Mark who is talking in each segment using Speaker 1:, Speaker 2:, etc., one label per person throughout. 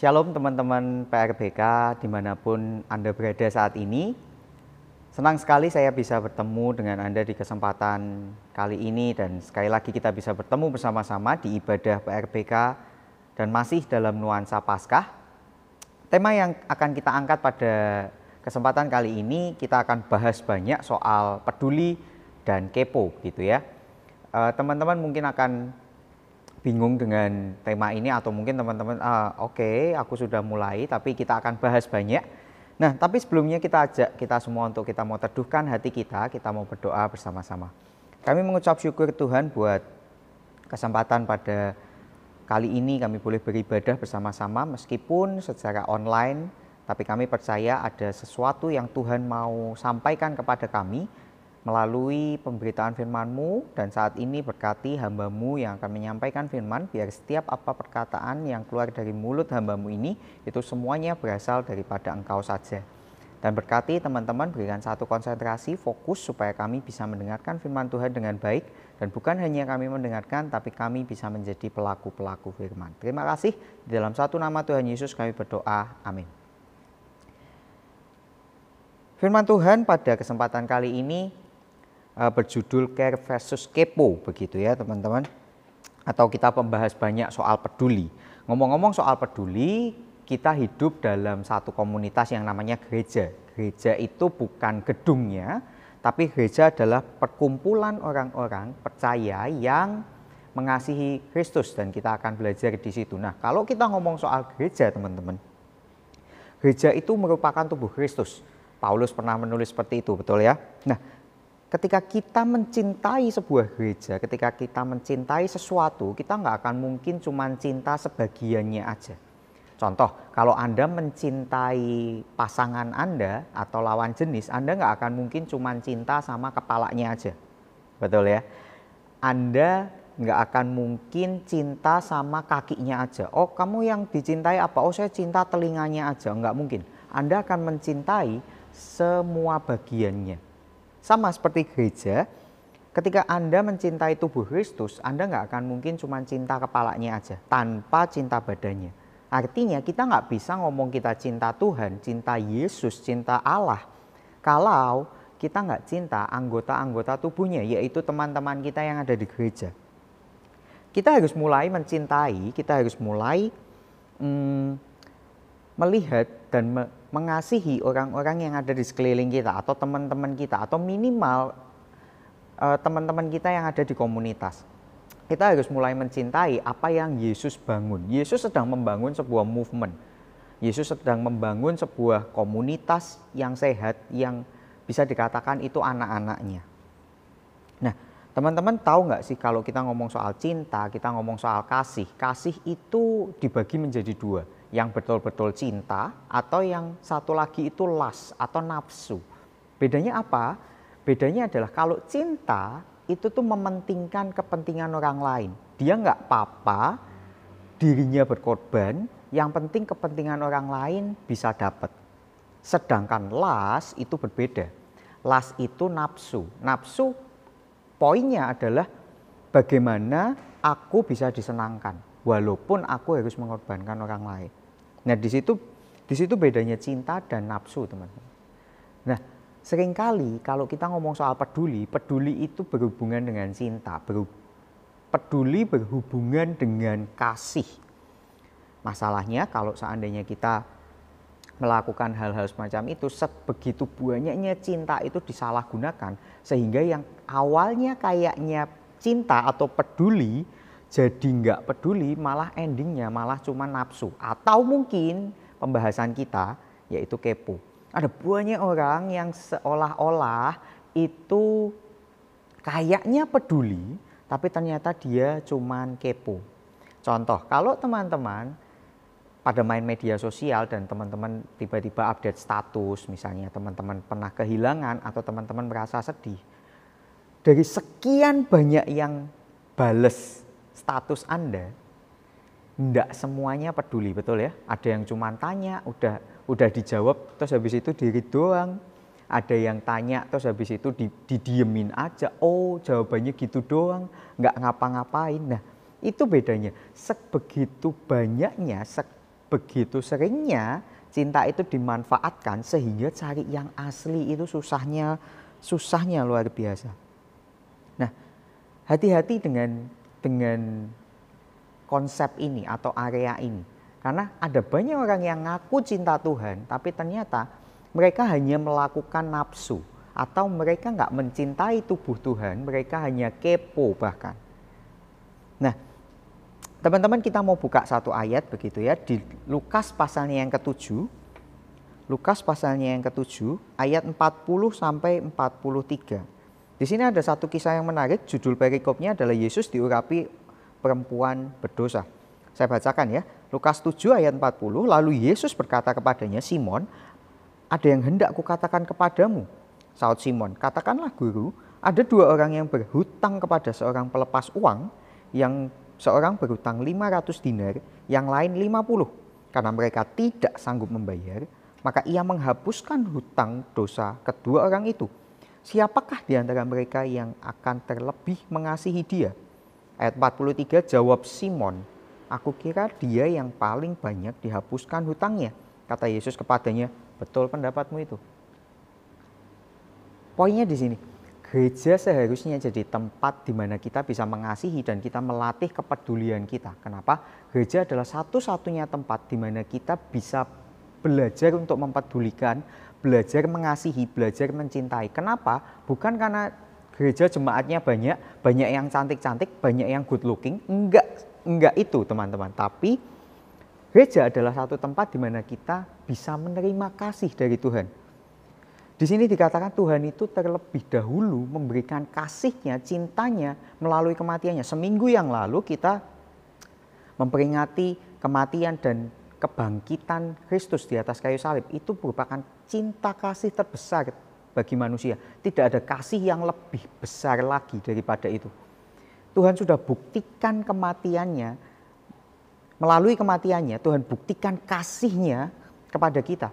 Speaker 1: Shalom teman-teman PRBK di mana pun Anda berada saat ini. Senang sekali saya bisa bertemu dengan Anda di kesempatan kali ini dan sekali lagi kita bisa bertemu bersama-sama di ibadah PRBK dan masih dalam nuansa Paskah. Tema yang akan kita angkat pada kesempatan kali ini kita akan bahas banyak soal peduli dan kepo gitu ya. Eh, teman-teman mungkin akan bingung dengan tema ini atau mungkin teman-teman ah, oke okay, aku sudah mulai tapi kita akan bahas banyak. Nah, tapi sebelumnya kita ajak kita semua untuk kita mau teduhkan hati kita, kita mau berdoa bersama-sama. Kami mengucap syukur Tuhan buat kesempatan pada kali ini kami boleh beribadah bersama-sama meskipun secara online, tapi kami percaya ada sesuatu yang Tuhan mau sampaikan kepada kami melalui pemberitaan firman-Mu dan saat ini berkati hamba-Mu yang akan menyampaikan firman biar setiap apa perkataan yang keluar dari mulut hamba-Mu ini itu semuanya berasal daripada Engkau saja. Dan berkati teman-teman berikan satu konsentrasi fokus supaya kami bisa mendengarkan firman Tuhan dengan baik dan bukan hanya kami mendengarkan tapi kami bisa menjadi pelaku-pelaku firman. Terima kasih di dalam satu nama Tuhan Yesus kami berdoa. Amin. Firman Tuhan pada kesempatan kali ini uh, berjudul Care versus Kepo begitu ya teman-teman. Atau kita membahas banyak soal peduli. Ngomong-ngomong soal peduli, kita hidup dalam satu komunitas yang namanya gereja. Gereja itu bukan gedungnya, tapi gereja adalah perkumpulan orang-orang percaya yang mengasihi Kristus dan kita akan belajar di situ. Nah, kalau kita ngomong soal gereja, teman-teman, gereja itu merupakan tubuh Kristus. Paulus pernah menulis seperti itu, betul ya? Nah, ketika kita mencintai sebuah gereja, ketika kita mencintai sesuatu, kita nggak akan mungkin cuma cinta sebagiannya aja. Contoh, kalau Anda mencintai pasangan Anda atau lawan jenis, Anda nggak akan mungkin cuma cinta sama kepalanya aja. Betul ya? Anda nggak akan mungkin cinta sama kakinya aja. Oh, kamu yang dicintai apa? Oh, saya cinta telinganya aja. Nggak mungkin. Anda akan mencintai semua bagiannya sama seperti gereja, ketika Anda mencintai tubuh Kristus, Anda nggak akan mungkin cuma cinta kepalanya aja, tanpa cinta badannya. Artinya kita nggak bisa ngomong kita cinta Tuhan, cinta Yesus, cinta Allah. Kalau kita nggak cinta anggota-anggota tubuhnya, yaitu teman-teman kita yang ada di gereja. Kita harus mulai mencintai, kita harus mulai hmm, melihat dan me mengasihi orang-orang yang ada di sekeliling kita atau teman-teman kita atau minimal eh, teman-teman uh, kita yang ada di komunitas. Kita harus mulai mencintai apa yang Yesus bangun. Yesus sedang membangun sebuah movement. Yesus sedang membangun sebuah komunitas yang sehat yang bisa dikatakan itu anak-anaknya. Nah, teman-teman tahu nggak sih kalau kita ngomong soal cinta, kita ngomong soal kasih, kasih itu dibagi menjadi dua yang betul-betul cinta atau yang satu lagi itu las atau nafsu. Bedanya apa? Bedanya adalah kalau cinta itu tuh mementingkan kepentingan orang lain. Dia nggak apa-apa dirinya berkorban, yang penting kepentingan orang lain bisa dapat. Sedangkan las itu berbeda. Las itu nafsu. Nafsu poinnya adalah bagaimana aku bisa disenangkan walaupun aku harus mengorbankan orang lain. Nah, di situ di situ bedanya cinta dan nafsu, teman-teman. Nah, sering kali kalau kita ngomong soal peduli, peduli itu berhubungan dengan cinta, peduli berhubungan dengan kasih. Masalahnya kalau seandainya kita melakukan hal-hal semacam itu, sebegitu banyaknya cinta itu disalahgunakan sehingga yang awalnya kayaknya cinta atau peduli jadi nggak peduli malah endingnya malah cuma nafsu. Atau mungkin pembahasan kita yaitu kepo. Ada banyak orang yang seolah-olah itu kayaknya peduli tapi ternyata dia cuma kepo. Contoh kalau teman-teman pada main media sosial dan teman-teman tiba-tiba update status misalnya teman-teman pernah kehilangan atau teman-teman merasa sedih dari sekian banyak yang bales status Anda, tidak semuanya peduli, betul ya? Ada yang cuma tanya, udah udah dijawab, terus habis itu diri doang. Ada yang tanya, terus habis itu didiemin aja. Oh, jawabannya gitu doang, nggak ngapa-ngapain. Nah, itu bedanya. Sebegitu banyaknya, se begitu seringnya cinta itu dimanfaatkan sehingga cari yang asli itu susahnya susahnya luar biasa. Nah, hati-hati dengan dengan konsep ini atau area ini. Karena ada banyak orang yang ngaku cinta Tuhan, tapi ternyata mereka hanya melakukan nafsu atau mereka nggak mencintai tubuh Tuhan, mereka hanya kepo bahkan. Nah, teman-teman kita mau buka satu ayat begitu ya di Lukas pasalnya yang ketujuh. Lukas pasalnya yang ketujuh ayat 40 sampai 43. Di sini ada satu kisah yang menarik, judul perikopnya adalah Yesus diurapi perempuan berdosa. Saya bacakan ya. Lukas 7 ayat 40, lalu Yesus berkata kepadanya, Simon, ada yang hendak kukatakan kepadamu. Saud Simon, katakanlah guru, ada dua orang yang berhutang kepada seorang pelepas uang, yang seorang berhutang 500 dinar, yang lain 50. Karena mereka tidak sanggup membayar, maka ia menghapuskan hutang dosa kedua orang itu. Siapakah di antara mereka yang akan terlebih mengasihi dia? Ayat 43 jawab Simon, Aku kira dia yang paling banyak dihapuskan hutangnya. Kata Yesus kepadanya, betul pendapatmu itu. Poinnya di sini, gereja seharusnya jadi tempat di mana kita bisa mengasihi dan kita melatih kepedulian kita. Kenapa? Gereja adalah satu-satunya tempat di mana kita bisa belajar untuk mempedulikan, belajar mengasihi, belajar mencintai. Kenapa? Bukan karena gereja jemaatnya banyak, banyak yang cantik-cantik, banyak yang good looking. Enggak, enggak itu teman-teman, tapi gereja adalah satu tempat di mana kita bisa menerima kasih dari Tuhan. Di sini dikatakan Tuhan itu terlebih dahulu memberikan kasihnya, cintanya melalui kematiannya. Seminggu yang lalu kita memperingati kematian dan kebangkitan Kristus di atas kayu salib. Itu merupakan cinta kasih terbesar bagi manusia. Tidak ada kasih yang lebih besar lagi daripada itu. Tuhan sudah buktikan kematiannya, melalui kematiannya Tuhan buktikan kasihnya kepada kita.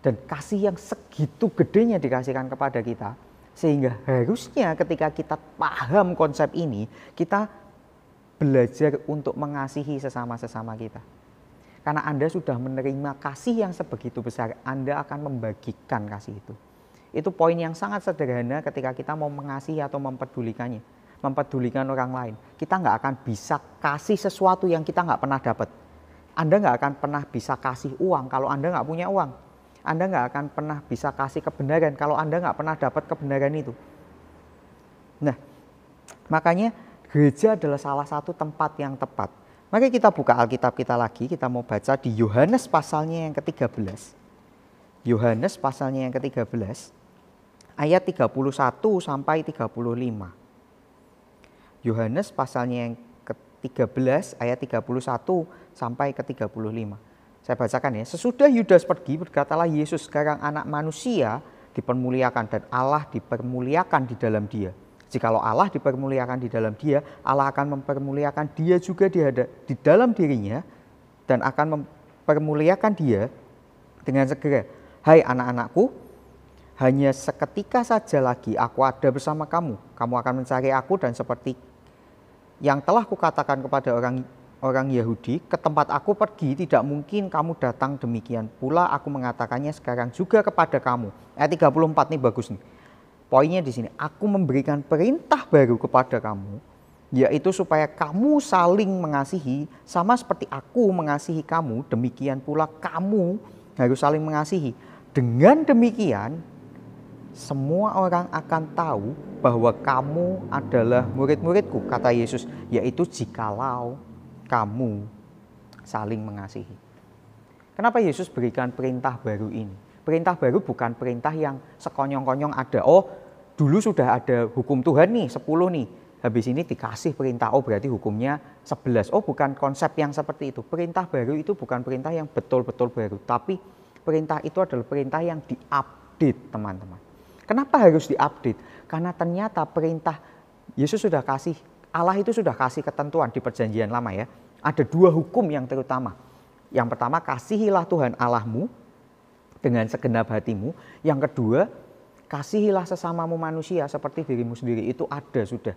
Speaker 1: Dan kasih yang segitu gedenya dikasihkan kepada kita, sehingga harusnya ketika kita paham konsep ini, kita belajar untuk mengasihi sesama-sesama kita. Karena Anda sudah menerima kasih yang sebegitu besar, Anda akan membagikan kasih itu. Itu poin yang sangat sederhana ketika kita mau mengasihi atau mempedulikannya mempedulikan orang lain. Kita nggak akan bisa kasih sesuatu yang kita nggak pernah dapat. Anda nggak akan pernah bisa kasih uang kalau Anda nggak punya uang. Anda nggak akan pernah bisa kasih kebenaran kalau Anda nggak pernah dapat kebenaran itu. Nah, makanya gereja adalah salah satu tempat yang tepat. Mari kita buka Alkitab kita lagi, kita mau baca di Yohanes pasalnya yang ke-13. Yohanes pasalnya yang ke-13 ayat 31 sampai 35. Yohanes pasalnya yang ke-13 ayat 31 sampai ke-35. Saya bacakan ya. Sesudah Yudas pergi berkatalah Yesus sekarang anak manusia dipermuliakan dan Allah dipermuliakan di dalam dia. Jikalau Allah dipermuliakan di dalam dia, Allah akan mempermuliakan dia juga di, dalam dirinya dan akan mempermuliakan dia dengan segera. Hai anak-anakku, hanya seketika saja lagi aku ada bersama kamu. Kamu akan mencari aku dan seperti yang telah kukatakan kepada orang orang Yahudi, ke tempat aku pergi tidak mungkin kamu datang demikian pula aku mengatakannya sekarang juga kepada kamu. Ayat 34 nih bagus nih. Poinnya di sini, aku memberikan perintah baru kepada kamu, yaitu supaya kamu saling mengasihi sama seperti aku mengasihi kamu, demikian pula kamu harus saling mengasihi. Dengan demikian, semua orang akan tahu bahwa kamu adalah murid-muridku, kata Yesus, yaitu jikalau kamu saling mengasihi. Kenapa Yesus berikan perintah baru ini? Perintah baru bukan perintah yang sekonyong-konyong ada. Oh, dulu sudah ada hukum Tuhan nih, 10 nih. Habis ini dikasih perintah, oh berarti hukumnya 11. Oh bukan konsep yang seperti itu. Perintah baru itu bukan perintah yang betul-betul baru. Tapi perintah itu adalah perintah yang diupdate teman-teman. Kenapa harus diupdate? Karena ternyata perintah Yesus sudah kasih, Allah itu sudah kasih ketentuan di perjanjian lama ya. Ada dua hukum yang terutama. Yang pertama, kasihilah Tuhan Allahmu dengan segenap hatimu. Yang kedua, kasihilah sesamamu manusia seperti dirimu sendiri. Itu ada sudah.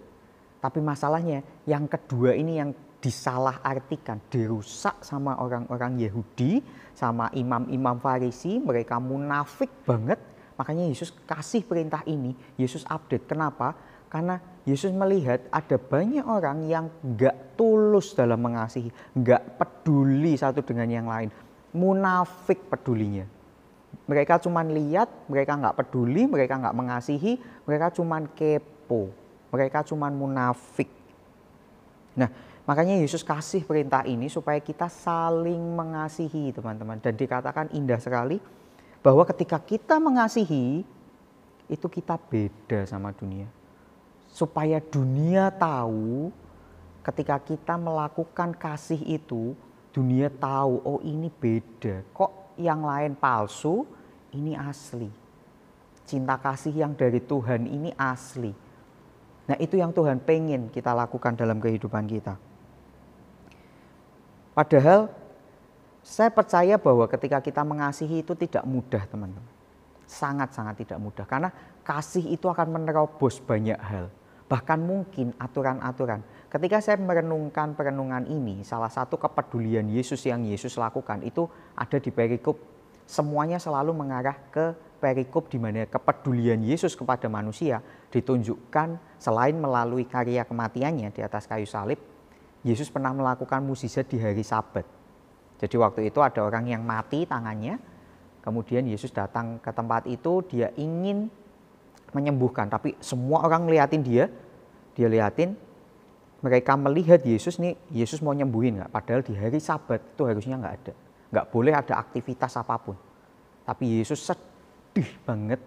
Speaker 1: Tapi masalahnya yang kedua ini yang disalahartikan, dirusak sama orang-orang Yahudi, sama imam-imam Farisi, mereka munafik banget. Makanya Yesus kasih perintah ini, Yesus update. Kenapa? Karena Yesus melihat ada banyak orang yang gak tulus dalam mengasihi, gak peduli satu dengan yang lain, munafik pedulinya. Mereka cuma lihat, mereka nggak peduli, mereka nggak mengasihi, mereka cuma kepo, mereka cuma munafik. Nah, makanya Yesus kasih perintah ini supaya kita saling mengasihi, teman-teman. Dan dikatakan indah sekali bahwa ketika kita mengasihi, itu kita beda sama dunia. Supaya dunia tahu ketika kita melakukan kasih itu, dunia tahu, oh ini beda. Kok yang lain palsu, ini asli. Cinta kasih yang dari Tuhan ini asli. Nah itu yang Tuhan pengen kita lakukan dalam kehidupan kita. Padahal saya percaya bahwa ketika kita mengasihi itu tidak mudah teman-teman. Sangat-sangat tidak mudah. Karena kasih itu akan menerobos banyak hal. Bahkan mungkin aturan-aturan. Ketika saya merenungkan perenungan ini, salah satu kepedulian Yesus yang Yesus lakukan itu ada di perikop. Semuanya selalu mengarah ke perikop di mana kepedulian Yesus kepada manusia ditunjukkan selain melalui karya kematiannya di atas kayu salib, Yesus pernah melakukan mukjizat di hari Sabat. Jadi waktu itu ada orang yang mati tangannya, kemudian Yesus datang ke tempat itu, dia ingin menyembuhkan, tapi semua orang ngeliatin dia, dia liatin, mereka melihat Yesus nih, Yesus mau nyembuhin nggak? Padahal di hari Sabat itu harusnya nggak ada, nggak boleh ada aktivitas apa pun. Tapi Yesus sedih banget,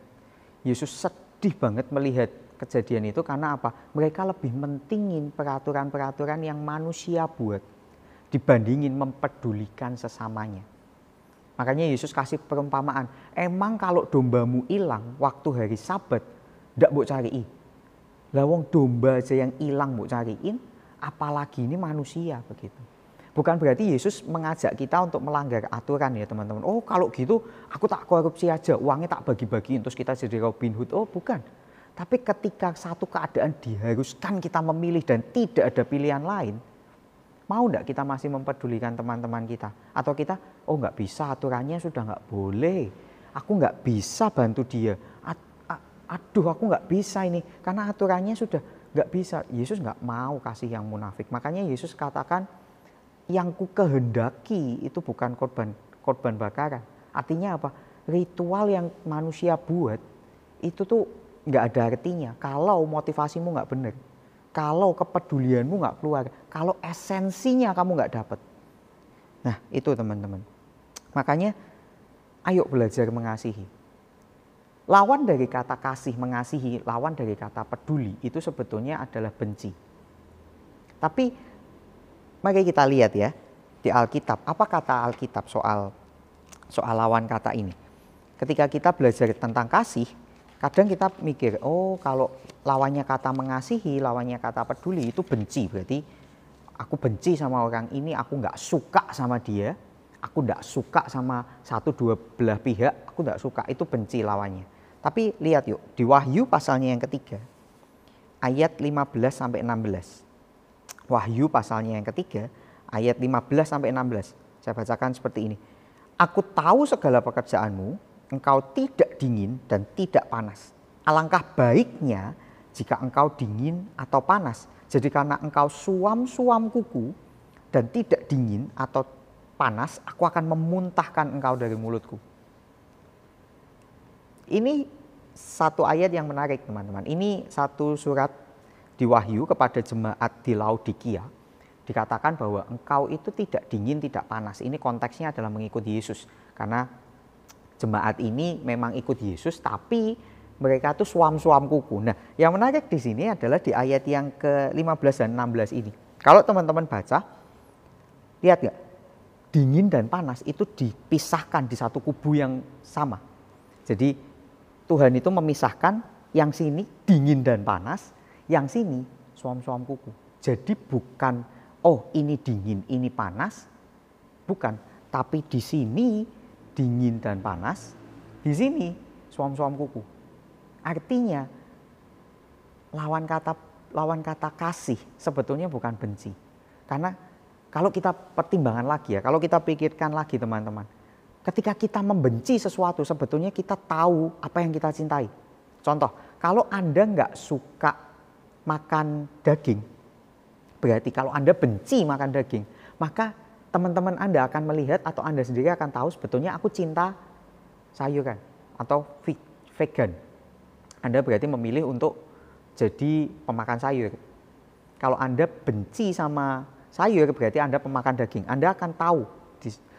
Speaker 1: Yesus sedih banget melihat kejadian itu karena apa? Mereka lebih mentingin peraturan-peraturan yang manusia buat dibandingin mempedulikan sesamanya. Makanya Yesus kasih perumpamaan, emang kalau dombamu hilang waktu hari Sabat, ndak mau cariin Lawang domba aja yang hilang mau cariin, apalagi ini manusia begitu. Bukan berarti Yesus mengajak kita untuk melanggar aturan ya teman-teman. Oh kalau gitu aku tak korupsi aja, uangnya tak bagi-bagiin terus kita jadi Robin Hood. Oh bukan. Tapi ketika satu keadaan diharuskan kita memilih dan tidak ada pilihan lain, mau enggak kita masih mempedulikan teman-teman kita? Atau kita, oh nggak bisa aturannya sudah nggak boleh, aku nggak bisa bantu dia, aduh aku nggak bisa ini karena aturannya sudah nggak bisa. Yesus nggak mau kasih yang munafik. Makanya Yesus katakan yang ku kehendaki itu bukan korban korban bakaran. Artinya apa? Ritual yang manusia buat itu tuh nggak ada artinya kalau motivasimu nggak benar, kalau kepedulianmu nggak keluar, kalau esensinya kamu nggak dapat. Nah itu teman-teman. Makanya ayo belajar mengasihi Lawan dari kata kasih, mengasihi, lawan dari kata peduli itu sebetulnya adalah benci. Tapi mari kita lihat ya di Alkitab, apa kata Alkitab soal soal lawan kata ini. Ketika kita belajar tentang kasih, kadang kita mikir, oh kalau lawannya kata mengasihi, lawannya kata peduli itu benci, berarti aku benci sama orang ini, aku nggak suka sama dia, aku nggak suka sama satu dua belah pihak, aku nggak suka, itu benci lawannya. Tapi lihat yuk, di Wahyu pasalnya yang ketiga, ayat 15 sampai 16. Wahyu pasalnya yang ketiga, ayat 15 sampai 16. Saya bacakan seperti ini. Aku tahu segala pekerjaanmu, engkau tidak dingin dan tidak panas. Alangkah baiknya jika engkau dingin atau panas. Jadi karena engkau suam-suam kuku dan tidak dingin atau panas, aku akan memuntahkan engkau dari mulutku. Ini satu ayat yang menarik teman-teman. Ini satu surat di Wahyu kepada jemaat di Laodikia. Dikatakan bahwa engkau itu tidak dingin, tidak panas. Ini konteksnya adalah mengikuti Yesus. Karena jemaat ini memang ikut Yesus, tapi mereka itu suam-suam kuku. Nah, yang menarik di sini adalah di ayat yang ke-15 dan 16 ini. Kalau teman-teman baca, lihat nggak? Dingin dan panas itu dipisahkan di satu kubu yang sama. Jadi Tuhan itu memisahkan yang sini dingin dan panas, yang sini suam-suam kuku. Jadi bukan oh ini dingin, ini panas, bukan. Tapi di sini dingin dan panas, di sini suam-suam kuku. Artinya lawan kata lawan kata kasih sebetulnya bukan benci. Karena kalau kita pertimbangkan lagi ya, kalau kita pikirkan lagi teman-teman, ketika kita membenci sesuatu sebetulnya kita tahu apa yang kita cintai. Contoh, kalau Anda nggak suka makan daging, berarti kalau Anda benci makan daging, maka teman-teman Anda akan melihat atau Anda sendiri akan tahu sebetulnya aku cinta sayuran atau vegan. Anda berarti memilih untuk jadi pemakan sayur. Kalau Anda benci sama sayur berarti Anda pemakan daging. Anda akan tahu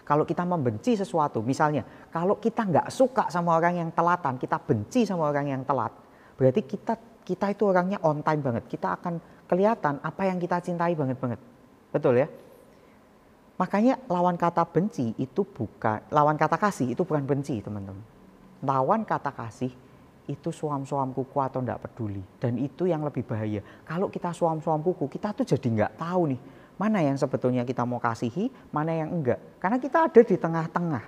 Speaker 1: kalau kita membenci sesuatu, misalnya kalau kita nggak suka sama orang yang telatan, kita benci sama orang yang telat, berarti kita kita itu orangnya on time banget. Kita akan kelihatan apa yang kita cintai banget banget. Betul ya? Makanya lawan kata benci itu bukan lawan kata kasih itu bukan benci, teman-teman. Lawan kata kasih itu suam-suam kuku atau tidak peduli dan itu yang lebih bahaya. Kalau kita suam-suam kuku, kita tuh jadi nggak tahu nih mana yang sebetulnya kita mau kasihi, mana yang enggak. Karena kita ada di tengah-tengah.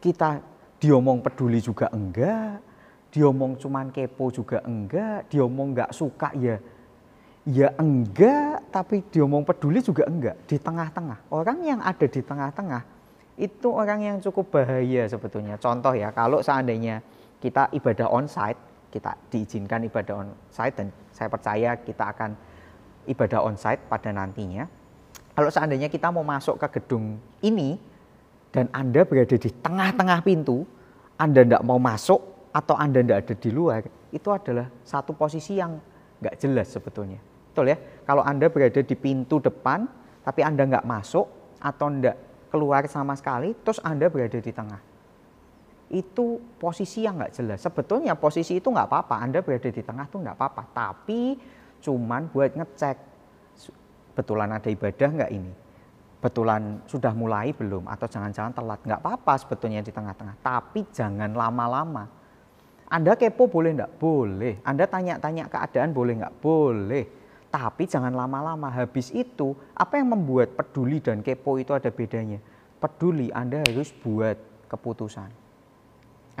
Speaker 1: Kita diomong peduli juga enggak, diomong cuman kepo juga enggak, diomong enggak suka ya ya enggak, tapi diomong peduli juga enggak, di tengah-tengah. Orang yang ada di tengah-tengah itu orang yang cukup bahaya sebetulnya. Contoh ya, kalau seandainya kita ibadah onsite, kita diizinkan ibadah onsite dan saya percaya kita akan ibadah onsite pada nantinya kalau seandainya kita mau masuk ke gedung ini dan Anda berada di tengah-tengah pintu, Anda tidak mau masuk atau Anda tidak ada di luar, itu adalah satu posisi yang nggak jelas sebetulnya. Betul ya? Kalau Anda berada di pintu depan, tapi Anda nggak masuk atau tidak keluar sama sekali, terus Anda berada di tengah. Itu posisi yang nggak jelas. Sebetulnya posisi itu nggak apa-apa, Anda berada di tengah tuh nggak apa-apa. Tapi cuman buat ngecek betulan ada ibadah nggak ini? Betulan sudah mulai belum? Atau jangan-jangan telat? Nggak apa-apa sebetulnya di tengah-tengah. Tapi jangan lama-lama. Anda kepo boleh nggak? Boleh. Anda tanya-tanya keadaan boleh nggak? Boleh. Tapi jangan lama-lama. Habis itu, apa yang membuat peduli dan kepo itu ada bedanya? Peduli Anda harus buat keputusan.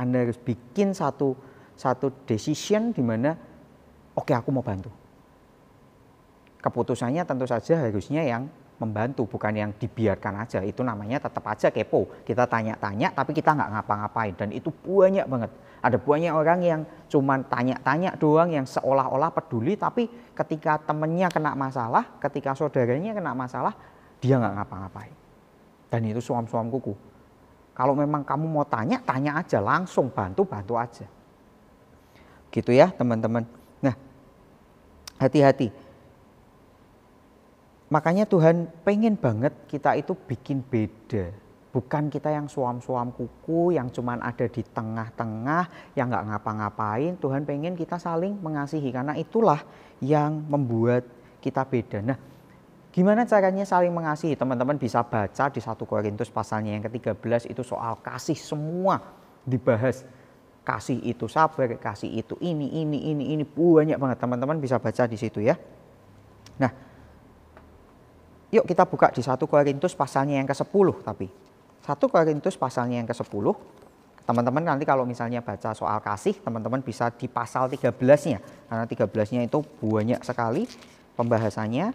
Speaker 1: Anda harus bikin satu satu decision di mana oke okay, aku mau bantu keputusannya tentu saja harusnya yang membantu bukan yang dibiarkan aja. Itu namanya tetap aja kepo. Kita tanya-tanya tapi kita nggak ngapa-ngapain. Dan itu banyak banget. Ada banyak orang yang cuman tanya-tanya doang yang seolah-olah peduli tapi ketika temennya kena masalah ketika saudaranya kena masalah dia nggak ngapa-ngapain. Dan itu suam-suam kuku. Kalau memang kamu mau tanya tanya aja. Langsung bantu bantu aja. Gitu ya teman-teman. Nah hati-hati Makanya Tuhan pengen banget kita itu bikin beda. Bukan kita yang suam-suam kuku, yang cuman ada di tengah-tengah, yang nggak ngapa-ngapain. Tuhan pengen kita saling mengasihi, karena itulah yang membuat kita beda. Nah, gimana caranya saling mengasihi? Teman-teman bisa baca di 1 Korintus pasalnya yang ke-13 itu soal kasih semua dibahas. Kasih itu sabar, kasih itu ini, ini, ini, ini. Banyak banget teman-teman bisa baca di situ ya. Nah, Yuk kita buka di 1 Korintus pasalnya yang ke-10 tapi. 1 Korintus pasalnya yang ke-10. Teman-teman nanti kalau misalnya baca soal kasih, teman-teman bisa di pasal 13-nya. Karena 13-nya itu banyak sekali pembahasannya.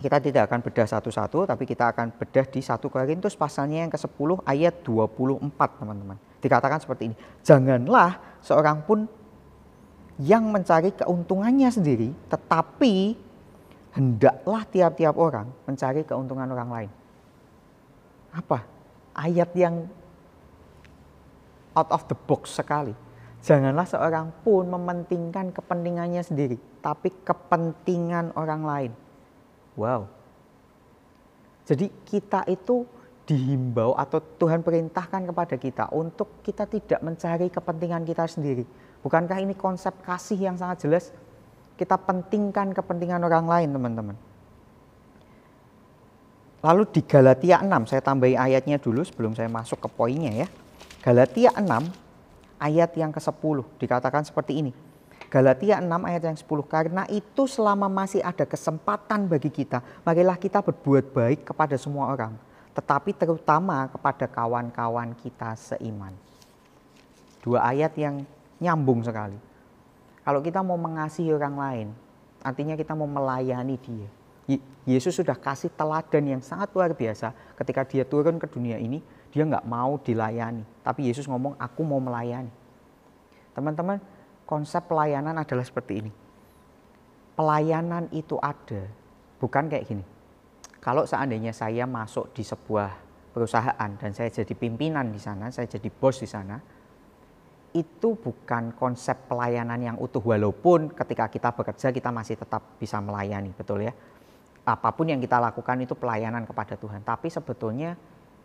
Speaker 1: Kita tidak akan bedah satu-satu, tapi kita akan bedah di 1 Korintus pasalnya yang ke-10 ayat 24, teman-teman. Dikatakan seperti ini, janganlah seorang pun yang mencari keuntungannya sendiri, tetapi hendaklah tiap-tiap orang mencari keuntungan orang lain. Apa? Ayat yang out of the box sekali. Janganlah seorang pun mementingkan kepentingannya sendiri, tapi kepentingan orang lain. Wow. Jadi kita itu dihimbau atau Tuhan perintahkan kepada kita untuk kita tidak mencari kepentingan kita sendiri. Bukankah ini konsep kasih yang sangat jelas? Kita pentingkan kepentingan orang lain teman-teman. Lalu di Galatia 6, saya tambahi ayatnya dulu sebelum saya masuk ke poinnya ya. Galatia 6 ayat yang ke-10 dikatakan seperti ini. Galatia 6 ayat yang 10, karena itu selama masih ada kesempatan bagi kita, marilah kita berbuat baik kepada semua orang, tetapi terutama kepada kawan-kawan kita seiman. Dua ayat yang nyambung sekali. Kalau kita mau mengasihi orang lain, artinya kita mau melayani dia. Yesus sudah kasih teladan yang sangat luar biasa ketika dia turun ke dunia ini, dia nggak mau dilayani. Tapi Yesus ngomong, aku mau melayani. Teman-teman, konsep pelayanan adalah seperti ini. Pelayanan itu ada, bukan kayak gini. Kalau seandainya saya masuk di sebuah perusahaan dan saya jadi pimpinan di sana, saya jadi bos di sana, itu bukan konsep pelayanan yang utuh walaupun ketika kita bekerja kita masih tetap bisa melayani, betul ya apa pun yang kita lakukan itu pelayanan kepada Tuhan. Tapi sebetulnya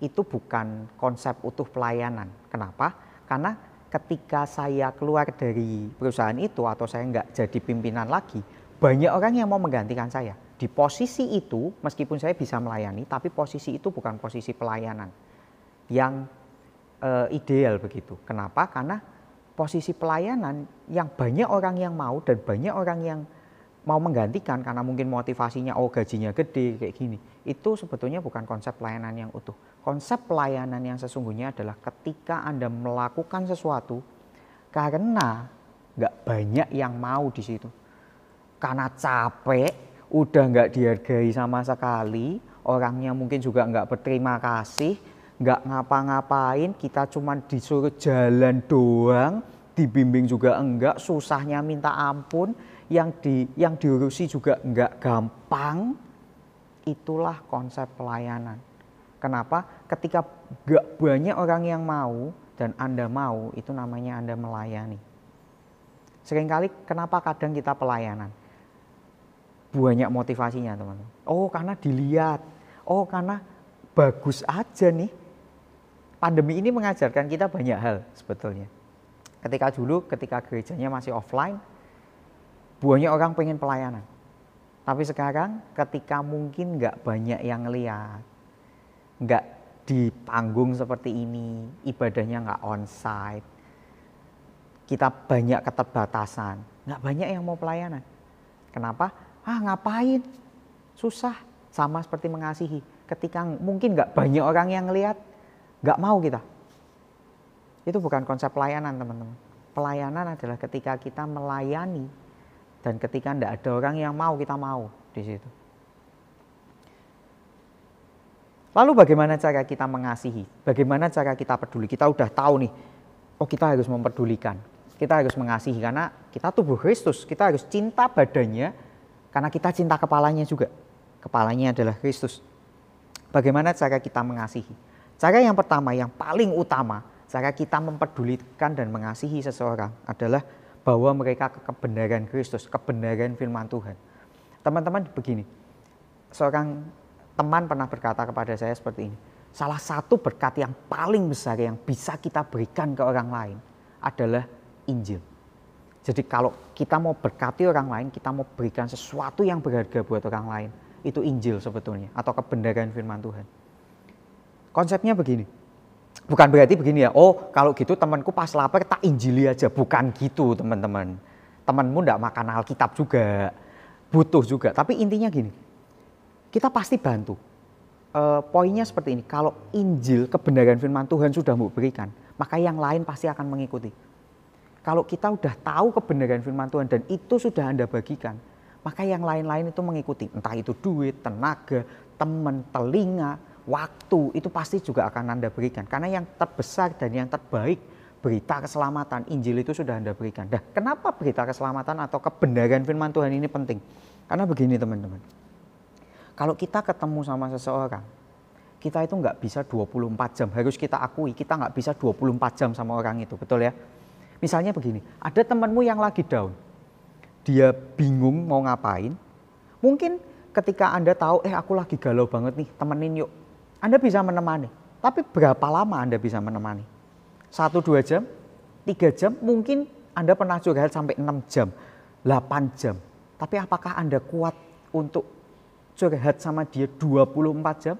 Speaker 1: itu bukan konsep utuh pelayanan. Kenapa? Karena ketika saya keluar dari perusahaan itu atau saya nggak jadi pimpinan lagi, banyak orang yang mau menggantikan saya. Di posisi itu, meskipun saya bisa melayani, tapi posisi itu bukan posisi pelayanan yang e, ideal begitu. Kenapa? Karena posisi pelayanan yang banyak orang yang mau dan banyak orang yang mau menggantikan karena mungkin motivasinya oh gajinya gede kayak gini. Itu sebetulnya bukan konsep pelayanan yang utuh. Konsep pelayanan yang sesungguhnya adalah ketika anda melakukan sesuatu karena nggak banyak yang mau di situ. Karena capek udah nggak dihargai sama sekali orangnya mungkin juga nggak berterima kasih nggak ngapa-ngapain kita cuma disuruh jalan doang dibimbing juga enggak susahnya minta ampun yang di yang diurusi juga enggak gampang, itulah konsep pelayanan. Kenapa? Ketika enggak banyak orang yang mau dan Anda mau, itu namanya Anda melayani. Seringkali kenapa kadang kita pelayanan? Banyak motivasinya teman-teman. Oh karena dilihat, oh karena bagus aja nih. Pandemi ini mengajarkan kita banyak hal sebetulnya. Ketika dulu, ketika gerejanya masih offline, banyak orang pengen pelayanan. Tapi sekarang ketika mungkin nggak banyak yang lihat, nggak di panggung seperti ini, ibadahnya nggak onsite, kita banyak keterbatasan, nggak banyak yang mau pelayanan. Kenapa? Ah ngapain? Susah, sama seperti mengasihi. Ketika mungkin nggak banyak orang yang lihat, nggak mau kita. Itu bukan konsep pelayanan teman-teman. Pelayanan adalah ketika kita melayani dan ketika tidak ada orang yang mau, kita mau di situ. Lalu bagaimana cara kita mengasihi? Bagaimana cara kita peduli? Kita udah tahu nih, oh kita harus memperdulikan. Kita harus mengasihi karena kita tubuh Kristus. Kita harus cinta badannya karena kita cinta kepalanya juga. Kepalanya adalah Kristus. Bagaimana cara kita mengasihi? Cara yang pertama, yang paling utama, cara kita memperdulikan dan mengasihi seseorang adalah bawa mereka ke kebenaran Kristus, kebenaran firman Tuhan. Teman-teman begini, seorang teman pernah berkata kepada saya seperti ini, salah satu berkat yang paling besar yang bisa kita berikan ke orang lain adalah Injil. Jadi kalau kita mau berkati orang lain, kita mau berikan sesuatu yang berharga buat orang lain, itu Injil sebetulnya atau kebenaran firman Tuhan. Konsepnya begini, Bukan berarti begini ya, oh kalau gitu temanku pas lapar tak injili aja. Bukan gitu teman-teman. Temanmu ndak makan Alkitab juga, butuh juga. Tapi intinya gini, kita pasti bantu. E, poinnya seperti ini, kalau Injil kebenaran firman Tuhan sudah mau berikan, maka yang lain pasti akan mengikuti. Kalau kita udah tahu kebenaran firman Tuhan dan itu sudah Anda bagikan, maka yang lain-lain itu mengikuti. Entah itu duit, tenaga, teman, telinga, waktu itu pasti juga akan Anda berikan. Karena yang terbesar dan yang terbaik berita keselamatan Injil itu sudah Anda berikan. Nah, kenapa berita keselamatan atau kebenaran firman Tuhan ini penting? Karena begini teman-teman. Kalau kita ketemu sama seseorang, kita itu nggak bisa 24 jam. Harus kita akui, kita nggak bisa 24 jam sama orang itu. Betul ya? Misalnya begini, ada temanmu yang lagi down. Dia bingung mau ngapain. Mungkin ketika Anda tahu, eh aku lagi galau banget nih, temenin yuk anda bisa menemani. Tapi berapa lama Anda bisa menemani? Satu dua jam? Tiga jam? Mungkin Anda pernah curhat sampai enam jam, delapan jam. Tapi apakah Anda kuat untuk curhat sama dia 24 jam?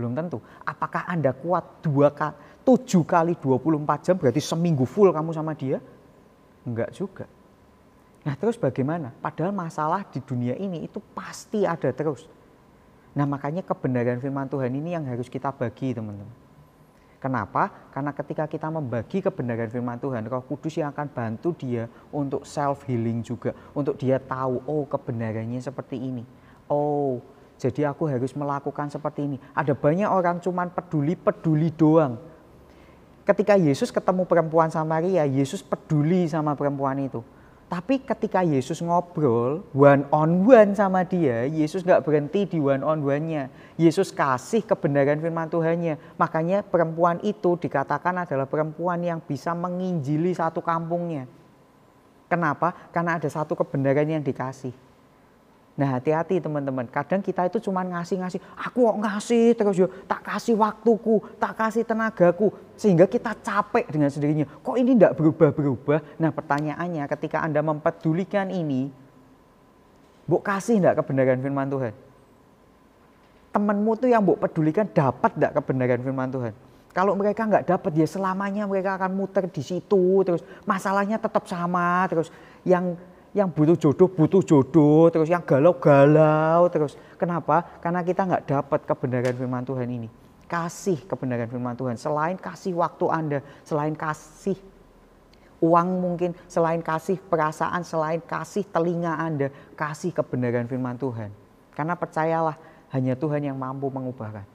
Speaker 1: Belum tentu. Apakah Anda kuat dua kali, tujuh kali 24 jam berarti seminggu full kamu sama dia? Enggak juga. Nah terus bagaimana? Padahal masalah di dunia ini itu pasti ada terus. Nah makanya kebenaran firman Tuhan ini yang harus kita bagi teman-teman. Kenapa? Karena ketika kita membagi kebenaran firman Tuhan, Roh Kudus yang akan bantu dia untuk self healing juga, untuk dia tahu oh kebenarannya seperti ini. Oh, jadi aku harus melakukan seperti ini. Ada banyak orang cuman peduli-peduli doang. Ketika Yesus ketemu perempuan Samaria, Yesus peduli sama perempuan itu. Tapi ketika Yesus ngobrol one on one sama dia, Yesus nggak berhenti di one on one-nya. Yesus kasih kebenaran firman Tuhannya. Makanya perempuan itu dikatakan adalah perempuan yang bisa menginjili satu kampungnya. Kenapa? Karena ada satu kebenaran yang dikasih. Nah hati-hati teman-teman, kadang kita itu cuma ngasih-ngasih, aku kok ngasih terus yo, tak kasih waktuku, tak kasih tenagaku, sehingga kita capek dengan sendirinya. Kok ini tidak berubah-berubah? Nah pertanyaannya ketika Anda mempedulikan ini, Buk kasih tidak kebenaran firman Tuhan? Temanmu tuh yang Buk pedulikan dapat tidak kebenaran firman Tuhan? Kalau mereka nggak dapat ya selamanya mereka akan muter di situ terus masalahnya tetap sama terus yang yang butuh jodoh butuh jodoh terus yang galau-galau terus. Kenapa? Karena kita nggak dapat kebenaran firman Tuhan ini. Kasih kebenaran firman Tuhan. Selain kasih waktu anda selain kasih uang mungkin selain kasih perasaan selain kasih telinga anda kasih kebenaran firman Tuhan. Karena percayalah hanya Tuhan yang mampu mengubahkan.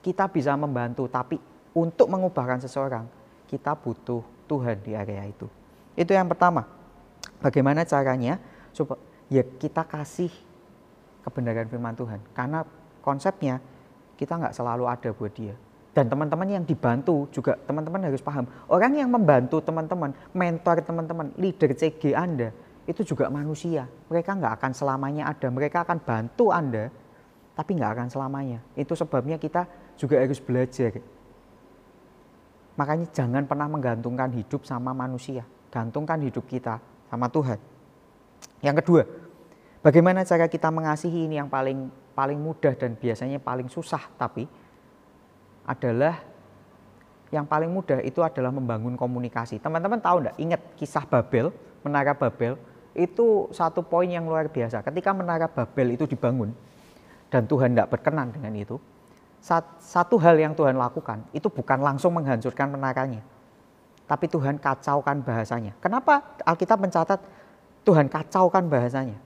Speaker 1: Kita bisa membantu tapi untuk mengubahkan seseorang kita butuh Tuhan di area itu. Itu yang pertama Bagaimana caranya? Supaya ya kita kasih kebenaran firman Tuhan. Karena konsepnya kita nggak selalu ada buat dia. Dan teman-teman yang dibantu juga teman-teman harus paham. Orang yang membantu teman-teman, mentor teman-teman, leader CG Anda, itu juga manusia. Mereka nggak akan selamanya ada. Mereka akan bantu Anda, tapi nggak akan selamanya. Itu sebabnya kita juga harus belajar. Makanya jangan pernah menggantungkan hidup sama manusia. Gantungkan hidup kita sama Tuhan. Yang kedua, bagaimana cara kita mengasihi ini yang paling paling mudah dan biasanya paling susah tapi adalah yang paling mudah itu adalah membangun komunikasi. Teman-teman tahu enggak? Ingat kisah Babel, menara Babel itu satu poin yang luar biasa. Ketika menara Babel itu dibangun dan Tuhan tidak berkenan dengan itu, satu hal yang Tuhan lakukan itu bukan langsung menghancurkan menaranya, tapi Tuhan kacaukan bahasanya. Kenapa Alkitab mencatat Tuhan kacaukan bahasanya?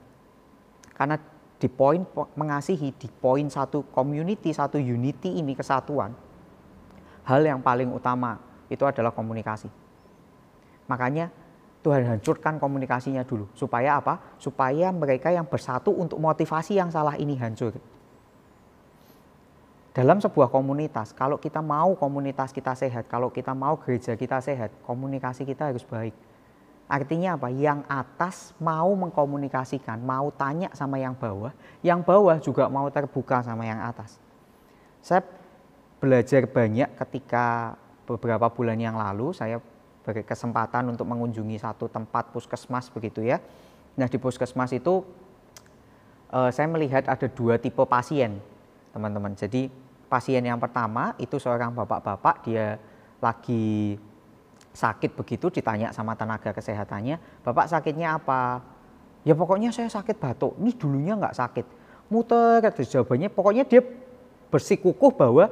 Speaker 1: Karena di poin mengasihi, di poin satu community, satu unity ini kesatuan, hal yang paling utama itu adalah komunikasi. Makanya Tuhan hancurkan komunikasinya dulu. Supaya apa? Supaya mereka yang bersatu untuk motivasi yang salah ini hancur dalam sebuah komunitas, kalau kita mau komunitas kita sehat, kalau kita mau gereja kita sehat, komunikasi kita harus baik. Artinya apa? Yang atas mau mengkomunikasikan, mau tanya sama yang bawah, yang bawah juga mau terbuka sama yang atas. Saya belajar banyak ketika beberapa bulan yang lalu saya berkesempatan untuk mengunjungi satu tempat puskesmas begitu ya. Nah di puskesmas itu uh, saya melihat ada dua tipe pasien teman-teman. Jadi pasien yang pertama itu seorang bapak-bapak dia lagi sakit begitu ditanya sama tenaga kesehatannya, bapak sakitnya apa? Ya pokoknya saya sakit batuk. Ini dulunya nggak sakit. Muter terus jawabannya pokoknya dia bersikukuh bahwa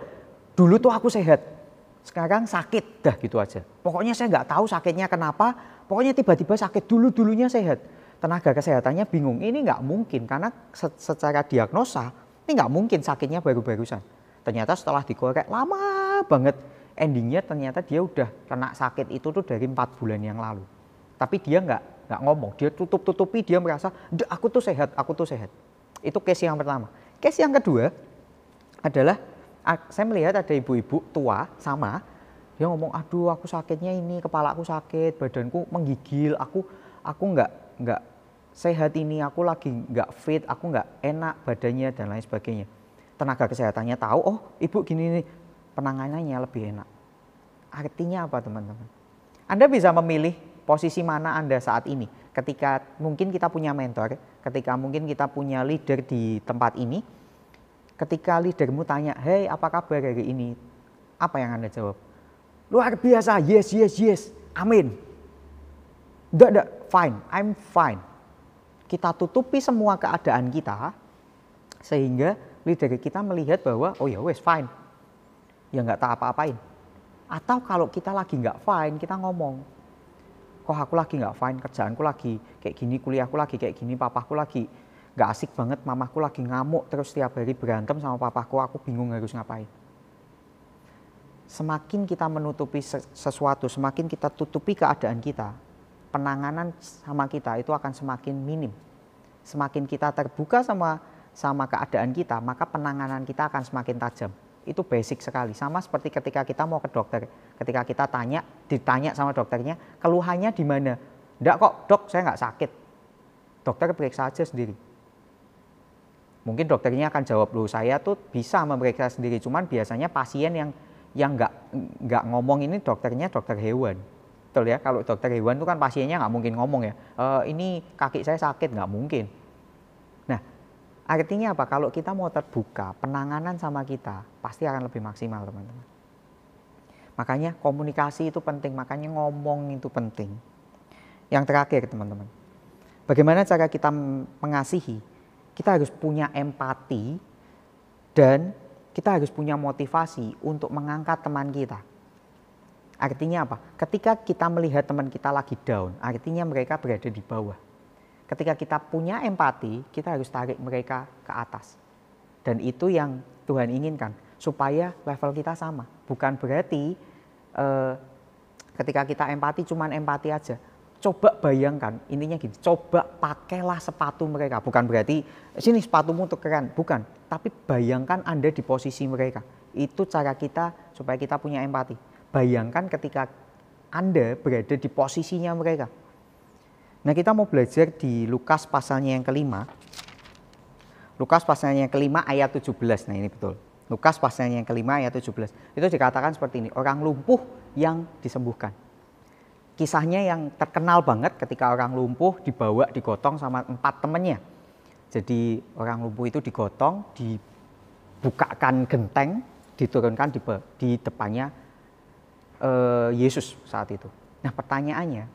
Speaker 1: dulu tuh aku sehat. Sekarang sakit dah gitu aja. Pokoknya saya nggak tahu sakitnya kenapa. Pokoknya tiba-tiba sakit dulu dulunya sehat. Tenaga kesehatannya bingung. Ini nggak mungkin karena secara diagnosa ini nggak mungkin sakitnya baru-barusan ternyata setelah dikorek lama banget. Endingnya ternyata dia udah kena sakit itu tuh dari empat bulan yang lalu. Tapi dia nggak nggak ngomong. Dia tutup tutupi dia merasa aku tuh sehat aku tuh sehat. Itu case yang pertama. Case yang kedua adalah saya melihat ada ibu-ibu tua sama dia ngomong aduh aku sakitnya ini kepala aku sakit badanku menggigil aku aku nggak nggak sehat ini aku lagi nggak fit aku nggak enak badannya dan lain sebagainya tenaga kesehatannya tahu, oh ibu gini nih, penanganannya lebih enak. Artinya apa teman-teman? Anda bisa memilih posisi mana Anda saat ini. Ketika mungkin kita punya mentor, ketika mungkin kita punya leader di tempat ini, ketika leadermu tanya, hei apa kabar hari ini? Apa yang Anda jawab? Luar biasa, yes, yes, yes, amin. Enggak, enggak, fine, I'm fine. Kita tutupi semua keadaan kita, sehingga leader kita melihat bahwa oh ya wes fine. Ya nggak tak apa-apain. Atau kalau kita lagi nggak fine kita ngomong kok aku lagi nggak fine? Kerjaanku lagi kayak gini kuliahku lagi kayak gini papaku lagi nggak asik banget mamaku lagi ngamuk terus tiap hari berantem sama papaku aku bingung harus ngapain. Semakin kita menutupi sesuatu semakin kita tutupi keadaan kita penanganan sama kita itu akan semakin minim. Semakin kita terbuka sama sama keadaan kita maka penanganan kita akan semakin tajam itu basic sekali. Sama seperti ketika kita mau ke dokter, ketika kita tanya, ditanya sama dokternya, keluhannya di mana? Enggak kok, dok, saya nggak sakit. Dokter periksa aja sendiri. Mungkin dokternya akan jawab, loh saya tuh bisa memeriksa sendiri, cuman biasanya pasien yang yang nggak nggak ngomong ini dokternya dokter hewan. Betul ya, kalau dokter hewan itu kan pasiennya nggak mungkin ngomong ya, e, ini kaki saya sakit, nggak mungkin. Artinya apa? Kalau kita mau terbuka, penanganan sama kita pasti akan lebih maksimal, teman-teman. Makanya komunikasi itu penting, makanya ngomong itu penting. Yang terakhir, teman-teman. Bagaimana cara kita mengasihi? Kita harus punya empati dan kita harus punya motivasi untuk mengangkat teman kita. Artinya apa? Ketika kita melihat teman kita lagi down, artinya mereka berada di bawah ketika kita punya empati, kita harus tarik mereka ke atas. Dan itu yang Tuhan inginkan, supaya level kita sama. Bukan berarti eh, ketika kita empati cuman empati aja. Coba bayangkan, intinya gini, coba pakailah sepatu mereka. Bukan berarti sini sepatumu untuk keren, bukan. Tapi bayangkan Anda di posisi mereka. Itu cara kita supaya kita punya empati. Bayangkan ketika Anda berada di posisinya mereka Nah kita mau belajar di Lukas pasalnya yang kelima. Lukas pasalnya yang kelima ayat 17. Nah ini betul. Lukas pasalnya yang kelima ayat 17. Itu dikatakan seperti ini. Orang lumpuh yang disembuhkan. Kisahnya yang terkenal banget ketika orang lumpuh dibawa digotong sama empat temannya. Jadi orang lumpuh itu digotong, dibukakan genteng, diturunkan di, di depannya uh, Yesus saat itu. Nah pertanyaannya,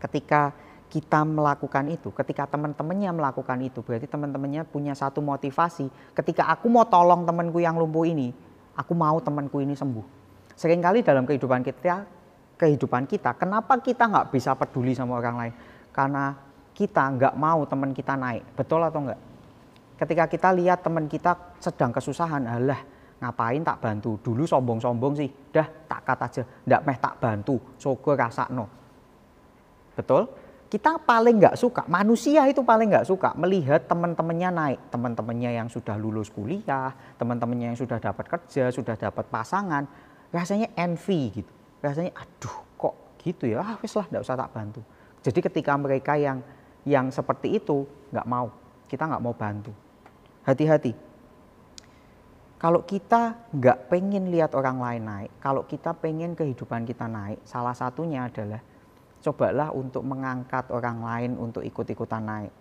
Speaker 1: ketika kita melakukan itu, ketika teman-temannya melakukan itu, berarti teman-temannya punya satu motivasi. Ketika aku mau tolong temanku yang lumpuh ini, aku mau temanku ini sembuh. Seringkali dalam kehidupan kita, kehidupan kita, kenapa kita nggak bisa peduli sama orang lain? Karena kita nggak mau teman kita naik, betul atau enggak? Ketika kita lihat teman kita sedang kesusahan, alah ngapain tak bantu? Dulu sombong-sombong sih, dah tak kata aja, ndak meh tak bantu, sogo rasa no. Betul? Kita paling nggak suka, manusia itu paling nggak suka melihat teman-temannya naik, teman-temannya yang sudah lulus kuliah, teman-temannya yang sudah dapat kerja, sudah dapat pasangan, rasanya envy gitu, rasanya aduh kok gitu ya, ah wes lah nggak usah tak bantu. Jadi ketika mereka yang yang seperti itu nggak mau, kita nggak mau bantu. Hati-hati. Kalau kita nggak pengen lihat orang lain naik, kalau kita pengen kehidupan kita naik, salah satunya adalah cobalah untuk mengangkat orang lain untuk ikut-ikutan naik.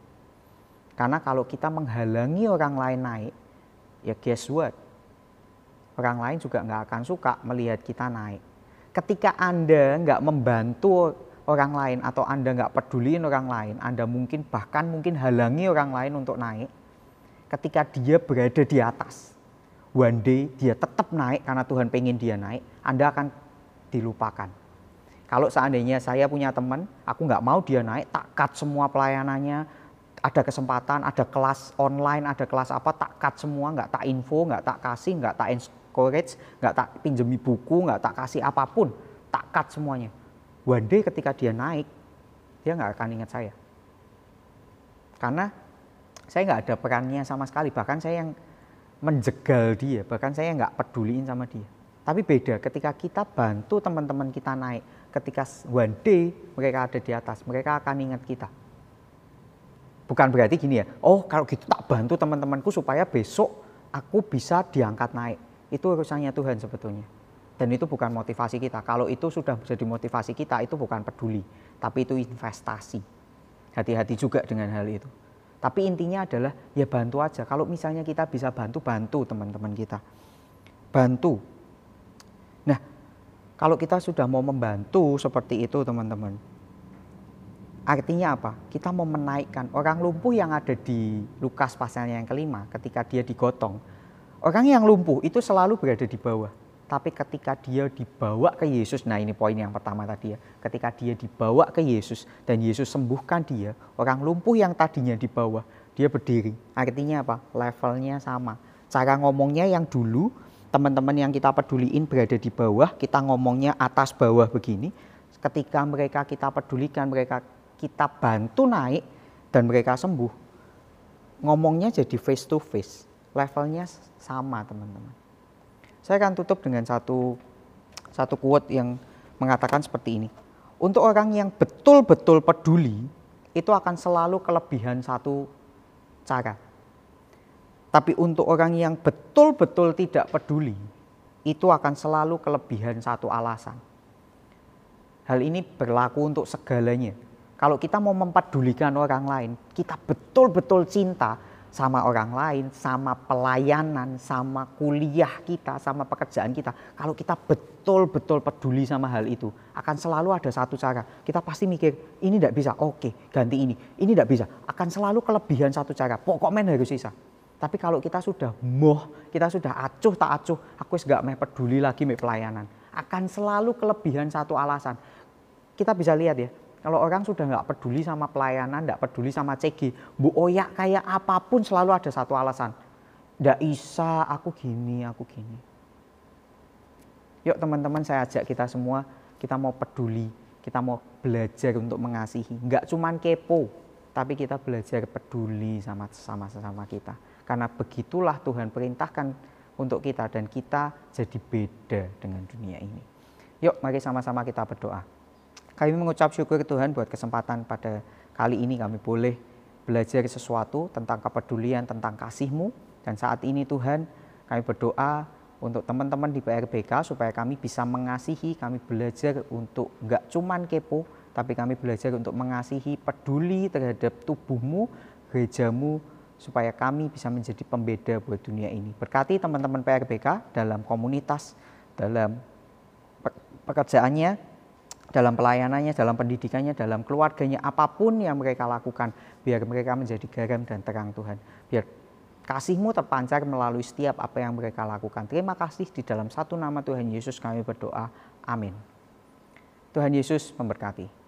Speaker 1: Karena kalau kita menghalangi orang lain naik, ya guess what? Orang lain juga nggak akan suka melihat kita naik. Ketika Anda nggak membantu orang lain atau Anda nggak peduliin orang lain, Anda mungkin bahkan mungkin halangi orang lain untuk naik. Ketika dia berada di atas, one day dia tetap naik karena Tuhan pengen dia naik, Anda akan dilupakan kalau seandainya saya punya teman, aku nggak mau dia naik, tak cut semua pelayanannya, ada kesempatan, ada kelas online, ada kelas apa, tak cut semua, nggak tak info, nggak tak kasih, nggak tak encourage, nggak tak pinjemi buku, nggak tak kasih apa pun, tak cut semuanya. One day ketika dia naik, dia nggak akan ingat saya. Karena saya nggak ada perannya sama sekali, bahkan saya yang menjegal dia, bahkan saya nggak peduliin sama dia. Tapi beda ketika kita bantu teman-teman kita naik, ketika one day mereka ada di atas, mereka akan ingat kita. Bukan berarti gini ya, oh kalau gitu tak bantu teman-temanku supaya besok aku bisa diangkat naik. Itu urusannya Tuhan sebetulnya. Dan itu bukan motivasi kita. Kalau itu sudah menjadi motivasi kita, itu bukan peduli. Tapi itu investasi. Hati-hati juga dengan hal itu. Tapi intinya adalah ya bantu aja. Kalau misalnya kita bisa bantu, bantu teman-teman kita. Bantu. Kalau kita sudah mau membantu seperti itu teman-teman, artinya apa? Kita mau menaikkan orang lumpuh yang ada di Lukas pasalnya yang kelima ketika dia digotong. Orang yang lumpuh itu selalu berada di bawah. Tapi ketika dia dibawa ke Yesus, nah ini poin yang pertama tadi ya. Ketika dia dibawa ke Yesus dan Yesus sembuhkan dia, orang lumpuh yang tadinya di bawah, dia berdiri. Artinya apa? Levelnya sama. Cara ngomongnya yang dulu teman-teman yang kita peduliin berada di bawah, kita ngomongnya atas bawah begini. Ketika mereka kita pedulikan, mereka kita bantu naik dan mereka sembuh. Ngomongnya jadi face to face. Levelnya sama, teman-teman. Saya akan tutup dengan satu satu quote yang mengatakan seperti ini. Untuk orang yang betul-betul peduli, itu akan selalu kelebihan satu cara. Tapi untuk orang yang betul-betul tidak peduli, itu akan selalu kelebihan satu alasan. Hal ini berlaku untuk segalanya. Kalau kita mau mempedulikan orang lain, kita betul-betul cinta, sama orang lain, sama pelayanan, sama kuliah kita, sama pekerjaan kita. Kalau kita betul-betul peduli sama hal itu, akan selalu ada satu cara. Kita pasti mikir, ini tidak bisa, oke ganti ini. Ini tidak bisa, akan selalu kelebihan satu cara. Pokoknya harus bisa. Tapi kalau kita sudah moh, kita sudah acuh tak acuh, aku gak mau peduli lagi sama pelayanan. Akan selalu kelebihan satu alasan. Kita bisa lihat ya, kalau orang sudah nggak peduli sama pelayanan, nggak peduli sama CG, Bu Oya kayak apa pun selalu ada satu alasan. Nggak bisa, aku gini, aku gini. Yuk teman-teman saya ajak kita semua, kita mau peduli, kita mau belajar untuk mengasihi. Nggak cuman kepo, tapi kita belajar peduli sama sama sesama kita. Karena begitulah Tuhan perintahkan untuk kita dan kita jadi beda dengan dunia ini. Yuk mari sama-sama kita berdoa. Kami mengucap syukur Tuhan buat kesempatan pada kali ini kami boleh belajar sesuatu tentang kepedulian, tentang kasih-Mu. Dan saat ini Tuhan kami berdoa untuk teman-teman di PRBK supaya kami bisa mengasihi, kami belajar untuk nggak cuman kepo, tapi kami belajar untuk mengasihi, peduli terhadap tubuhmu, gerejamu, supaya kami bisa menjadi pembeda buat dunia ini. Berkati teman-teman PRBK dalam komunitas, dalam pekerjaannya, dalam pelayanannya, dalam pendidikannya, dalam keluarganya, apa pun yang mereka lakukan, biar mereka menjadi garam dan terang Tuhan. Biar kasihmu terpancar melalui setiap apa yang mereka lakukan. Terima kasih di dalam satu nama Tuhan Yesus kami berdoa. Amin. Tuhan Yesus memberkati.